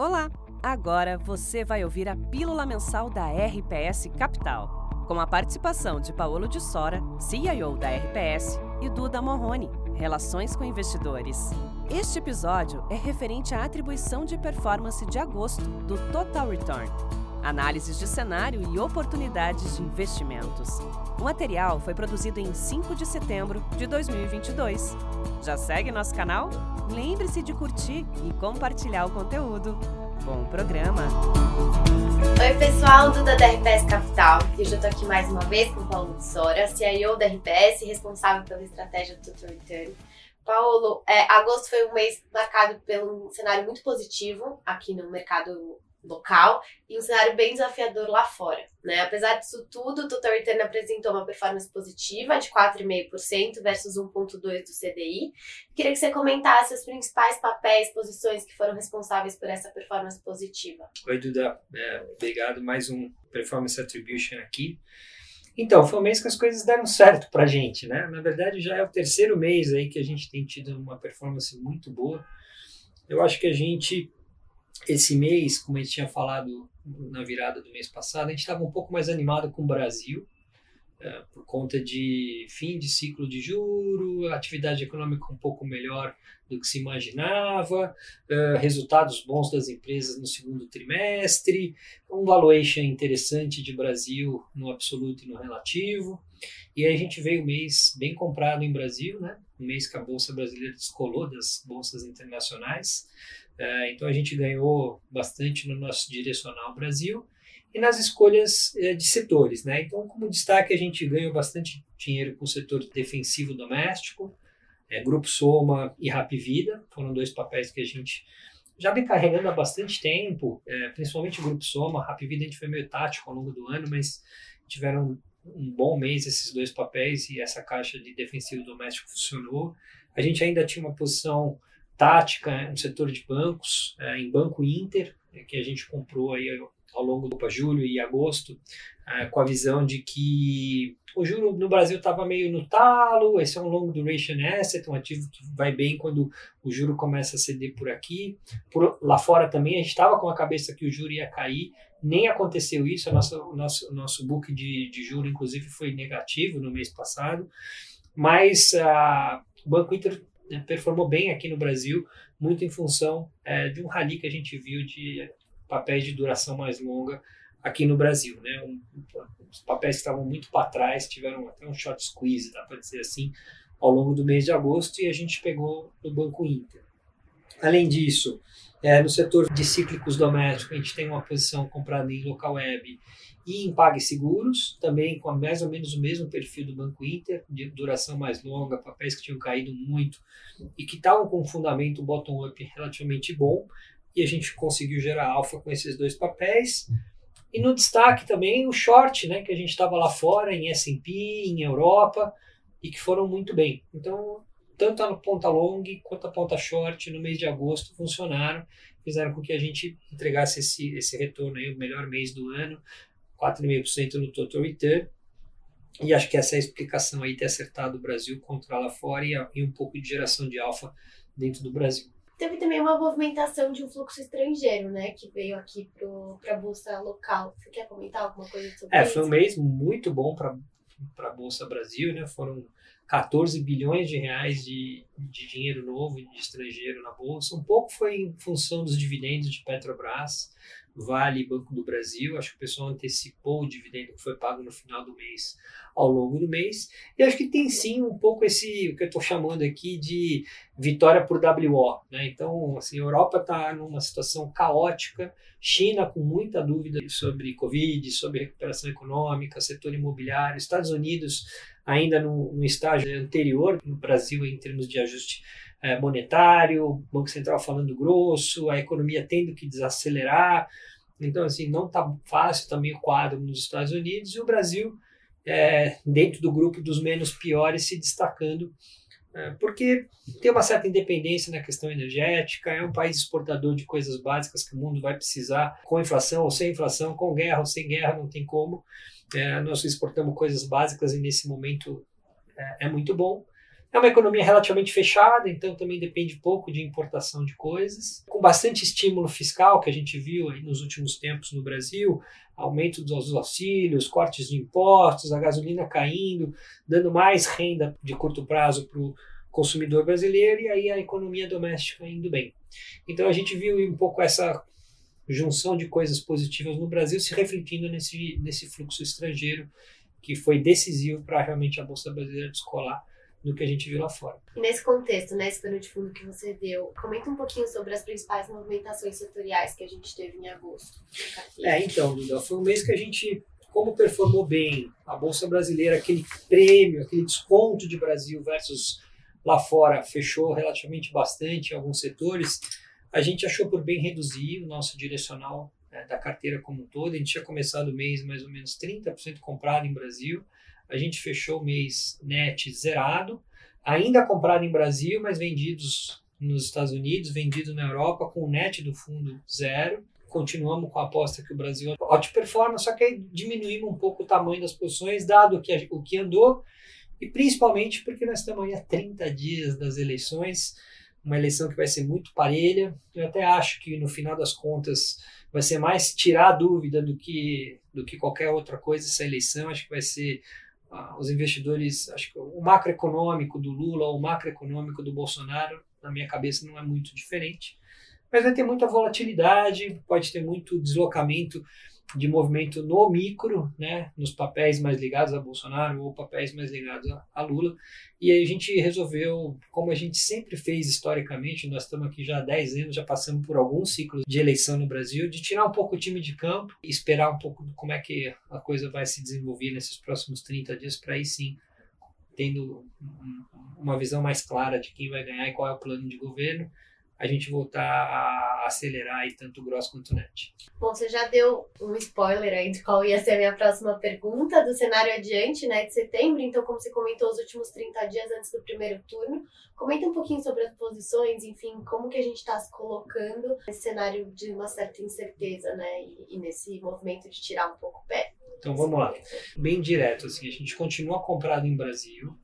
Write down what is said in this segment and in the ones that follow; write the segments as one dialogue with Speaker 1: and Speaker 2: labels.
Speaker 1: Olá! Agora você vai ouvir a Pílula Mensal da RPS Capital, com a participação de Paulo de Sora, CIO da RPS, e Duda Morrone, Relações com Investidores. Este episódio é referente à atribuição de performance de agosto do Total Return, análises de cenário e oportunidades de investimentos. O material foi produzido em 5 de setembro de 2022. Já segue nosso canal? Lembre-se de curtir e compartilhar o conteúdo. Bom programa!
Speaker 2: Oi, pessoal, Duda da RPS Capital. Eu estou aqui mais uma vez com o Paulo de Sora, CIO da RPS, responsável pela estratégia do Total Return. Paulo, é, agosto foi um mês marcado um cenário muito positivo aqui no mercado local e um cenário bem desafiador lá fora. Né? Apesar disso tudo, o Total Return apresentou uma performance positiva de 4,5% versus 1,2% do CDI. Queria que você comentasse os principais papéis, posições que foram responsáveis por essa performance positiva.
Speaker 3: Oi, Duda. É, obrigado. Mais um Performance Attribution aqui. Então, foi um mês que as coisas deram certo para a gente, né? Na verdade, já é o terceiro mês aí que a gente tem tido uma performance muito boa. Eu acho que a gente esse mês, como a gente tinha falado na virada do mês passado, a gente estava um pouco mais animado com o Brasil, é, por conta de fim de ciclo de juro, atividade econômica um pouco melhor do que se imaginava, é, resultados bons das empresas no segundo trimestre, um valuation interessante de Brasil no absoluto e no relativo. E aí a gente veio um mês bem comprado em Brasil, né? Um mês que a Bolsa Brasileira descolou das bolsas internacionais. É, então a gente ganhou bastante no nosso direcional Brasil e nas escolhas é, de setores. Né? Então, como destaque, a gente ganhou bastante dinheiro com o setor defensivo doméstico, é, Grupo Soma e Rap Vida, foram dois papéis que a gente já vem carregando há bastante tempo, é, principalmente o Grupo Soma, Rap Vida a gente foi meio tático ao longo do ano, mas tiveram um bom mês esses dois papéis e essa caixa de defensivo doméstico funcionou. A gente ainda tinha uma posição tática no setor de bancos, é, em Banco Inter, é, que a gente comprou aí ao longo do julho e agosto, é, com a visão de que o juro no Brasil estava meio no talo, esse é um long duration asset, um ativo que vai bem quando o juro começa a ceder por aqui. Por, lá fora também a gente estava com a cabeça que o juro ia cair, nem aconteceu isso, o nosso, nosso book de, de juro, inclusive, foi negativo no mês passado, mas uh, o Banco Inter né, performou bem aqui no Brasil, muito em função é, de um rally que a gente viu de papéis de duração mais longa aqui no Brasil. Né? Um, os papéis que estavam muito para trás tiveram até um short squeeze, dá para dizer assim, ao longo do mês de agosto e a gente pegou no Banco Inter. Além disso, é, no setor de cíclicos domésticos, a gente tem uma posição comprada em local web e em PagSeguros, também com mais ou menos o mesmo perfil do Banco Inter, de duração mais longa, papéis que tinham caído muito e que estavam com um fundamento bottom-up relativamente bom, e a gente conseguiu gerar alfa com esses dois papéis. E no destaque também o short, né, que a gente estava lá fora, em S&P, em Europa, e que foram muito bem. Então, tanto a ponta long quanto a ponta short no mês de agosto funcionaram, fizeram com que a gente entregasse esse, esse retorno aí, o melhor mês do ano, 4,5% no total return. E acho que essa é a explicação aí ter acertado o Brasil contra lá fora e, e um pouco de geração de alfa dentro do Brasil.
Speaker 2: Teve também uma movimentação de um fluxo estrangeiro, né, que veio aqui para a bolsa local. Você quer comentar alguma coisa sobre
Speaker 3: é,
Speaker 2: isso?
Speaker 3: É, foi um mês muito bom para a bolsa Brasil, né? Foram 14 bilhões de reais de, de dinheiro novo de estrangeiro na bolsa. Um pouco foi em função dos dividendos de Petrobras, Vale Banco do Brasil. Acho que o pessoal antecipou o dividendo que foi pago no final do mês ao longo do mês. E acho que tem sim um pouco esse, o que eu estou chamando aqui de vitória por WO. Né? Então, assim, a Europa está numa situação caótica, China com muita dúvida sobre Covid, sobre recuperação econômica, setor imobiliário, Estados Unidos ainda no, no estágio anterior no Brasil em termos de ajuste é, monetário, Banco Central falando grosso, a economia tendo que desacelerar. Então, assim, não está fácil também o quadro nos Estados Unidos e o Brasil, é, dentro do grupo dos menos piores, se destacando, é, porque tem uma certa independência na questão energética, é um país exportador de coisas básicas que o mundo vai precisar, com inflação ou sem inflação, com guerra ou sem guerra, não tem como. É, nós exportamos coisas básicas e nesse momento é, é muito bom. É uma economia relativamente fechada, então também depende pouco de importação de coisas, com bastante estímulo fiscal que a gente viu aí nos últimos tempos no Brasil, aumento dos auxílios, cortes de impostos, a gasolina caindo, dando mais renda de curto prazo para o consumidor brasileiro e aí a economia doméstica indo bem. Então a gente viu um pouco essa junção de coisas positivas no Brasil se refletindo nesse, nesse fluxo estrangeiro que foi decisivo para realmente a Bolsa Brasileira descolar do que a gente viu lá fora.
Speaker 2: E nesse contexto, né, esse pano de fundo que você deu, comenta um pouquinho sobre as principais movimentações setoriais que a gente teve em agosto.
Speaker 3: É, então, Duda, foi um mês que a gente, como performou bem a Bolsa Brasileira, aquele prêmio, aquele desconto de Brasil versus lá fora fechou relativamente bastante em alguns setores, a gente achou por bem reduzir o nosso direcional né, da carteira como um todo. A gente tinha começado o mês mais ou menos 30% comprado em Brasil, a gente fechou o mês net zerado, ainda comprado em Brasil, mas vendidos nos Estados Unidos, vendido na Europa, com o net do fundo zero. Continuamos com a aposta que o Brasil outperforma, só que aí diminuímos um pouco o tamanho das posições, dado que, o que andou, e principalmente porque nós estamos aí a 30 dias das eleições, uma eleição que vai ser muito parelha. Eu até acho que no final das contas vai ser mais tirar a dúvida do que, do que qualquer outra coisa essa eleição. Acho que vai ser ah, os investidores, acho que o macroeconômico do Lula, o macroeconômico do Bolsonaro, na minha cabeça não é muito diferente. Mas vai ter muita volatilidade, pode ter muito deslocamento de movimento no micro, né, nos papéis mais ligados a Bolsonaro ou papéis mais ligados a, a, Lula. E aí a gente resolveu, como a gente sempre fez historicamente, nós estamos aqui já há 10 anos, já passamos por alguns ciclos de eleição no Brasil, de tirar um pouco o time de campo e esperar um pouco como é que a coisa vai se desenvolver nesses próximos 30 dias para aí sim tendo uma visão mais clara de quem vai ganhar e qual é o plano de governo a gente voltar a acelerar aí tanto o gross quanto o net.
Speaker 2: Bom, você já deu um spoiler aí de qual ia ser a minha próxima pergunta do cenário adiante, né, de setembro. Então, como você comentou, os últimos 30 dias antes do primeiro turno, comenta um pouquinho sobre as posições, enfim, como que a gente está se colocando nesse cenário de uma certa incerteza, né, e, e nesse movimento de tirar um pouco o pé.
Speaker 3: Então, vamos lá. Bem direto, assim, a gente continua comprado em Brasil,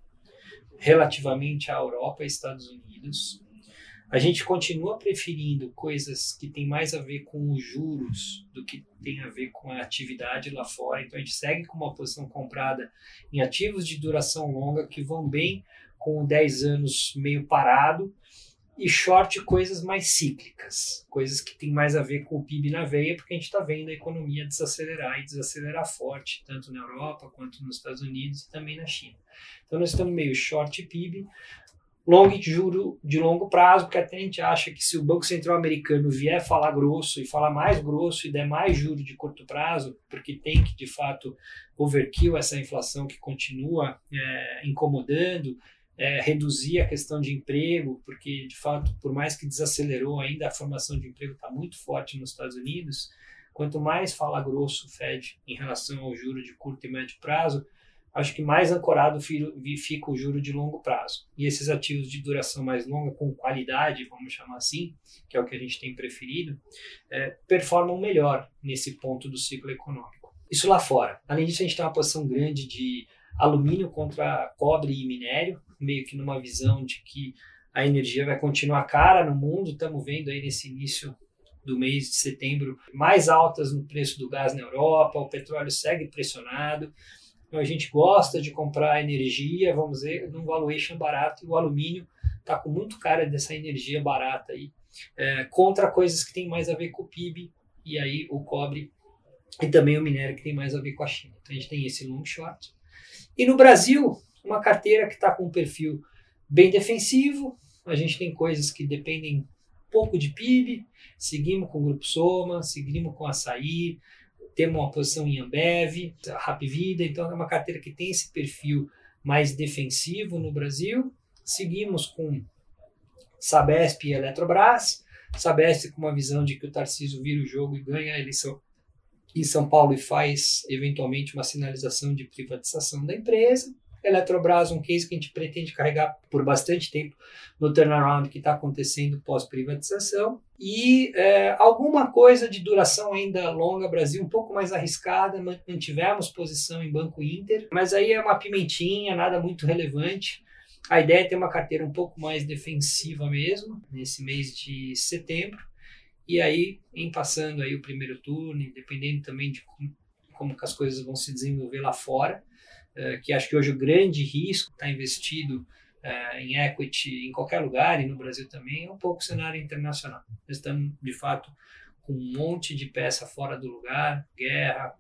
Speaker 3: relativamente à Europa e Estados Unidos, a gente continua preferindo coisas que têm mais a ver com os juros do que tem a ver com a atividade lá fora. Então a gente segue com uma posição comprada em ativos de duração longa que vão bem com 10 anos meio parado e short coisas mais cíclicas, coisas que têm mais a ver com o PIB na veia, porque a gente está vendo a economia desacelerar e desacelerar forte, tanto na Europa quanto nos Estados Unidos e também na China. Então nós estamos meio short PIB, long de juro de longo prazo, porque até a gente acha que se o Banco Central americano vier falar grosso e falar mais grosso e der mais juro de curto prazo, porque tem que de fato overkill essa inflação que continua é, incomodando, é, reduzir a questão de emprego, porque de fato, por mais que desacelerou, ainda a formação de emprego está muito forte nos Estados Unidos. Quanto mais fala grosso o Fed em relação ao juro de curto e médio prazo, acho que mais ancorado fica o juro de longo prazo. E esses ativos de duração mais longa, com qualidade, vamos chamar assim, que é o que a gente tem preferido, é, performam melhor nesse ponto do ciclo econômico. Isso lá fora. Além disso, a gente tem uma posição grande de alumínio contra cobre e minério, meio que numa visão de que a energia vai continuar cara no mundo. Estamos vendo aí nesse início do mês de setembro mais altas no preço do gás na Europa, o petróleo segue pressionado. Então a gente gosta de comprar energia, vamos dizer, num valuation barato, e o alumínio está com muito cara dessa energia barata aí, é, contra coisas que tem mais a ver com o PIB, e aí o cobre e também o minério que tem mais a ver com a China. Então a gente tem esse long short. E no Brasil, uma carteira que está com um perfil bem defensivo, a gente tem coisas que dependem pouco de PIB, seguimos com o Grupo Soma, seguimos com Açaí, temos uma posição em Ambev, Rap Vida, então é uma carteira que tem esse perfil mais defensivo no Brasil. Seguimos com Sabesp e Eletrobras. Sabesp com uma visão de que o Tarcísio vira o jogo e ganha a eleição em São Paulo e faz eventualmente uma sinalização de privatização da empresa. Eletrobras, um case que a gente pretende carregar por bastante tempo no turnaround que está acontecendo pós-privatização. E é, alguma coisa de duração ainda longa, Brasil, um pouco mais arriscada, mantivemos posição em Banco Inter, mas aí é uma pimentinha, nada muito relevante. A ideia é ter uma carteira um pouco mais defensiva mesmo, nesse mês de setembro. E aí, em passando aí o primeiro turno, dependendo também de como, como as coisas vão se desenvolver lá fora, uh, que acho que hoje o grande risco está investido uh, em equity em qualquer lugar, e no Brasil também, é um pouco o cenário internacional. Nós estamos, de fato, com um monte de peça fora do lugar, guerra,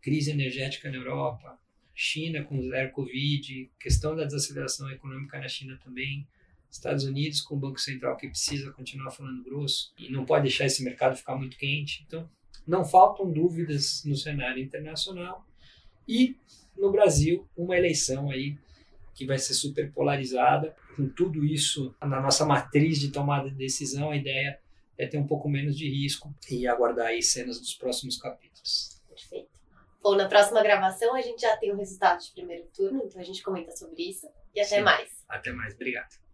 Speaker 3: crise energética na Europa, China com zero Covid, questão da desaceleração econômica na China também, Estados Unidos com o Banco Central que precisa continuar falando grosso e não pode deixar esse mercado ficar muito quente. Então, não faltam dúvidas no cenário internacional e no Brasil uma eleição aí que vai ser super polarizada. Com tudo isso na nossa matriz de tomada de decisão, a ideia é ter um pouco menos de risco e aguardar aí cenas dos próximos capítulos.
Speaker 2: Perfeito. Bom, na próxima gravação a gente já tem o resultado de primeiro turno, então a gente comenta sobre isso. E até Sim. mais.
Speaker 3: Até mais. Obrigado.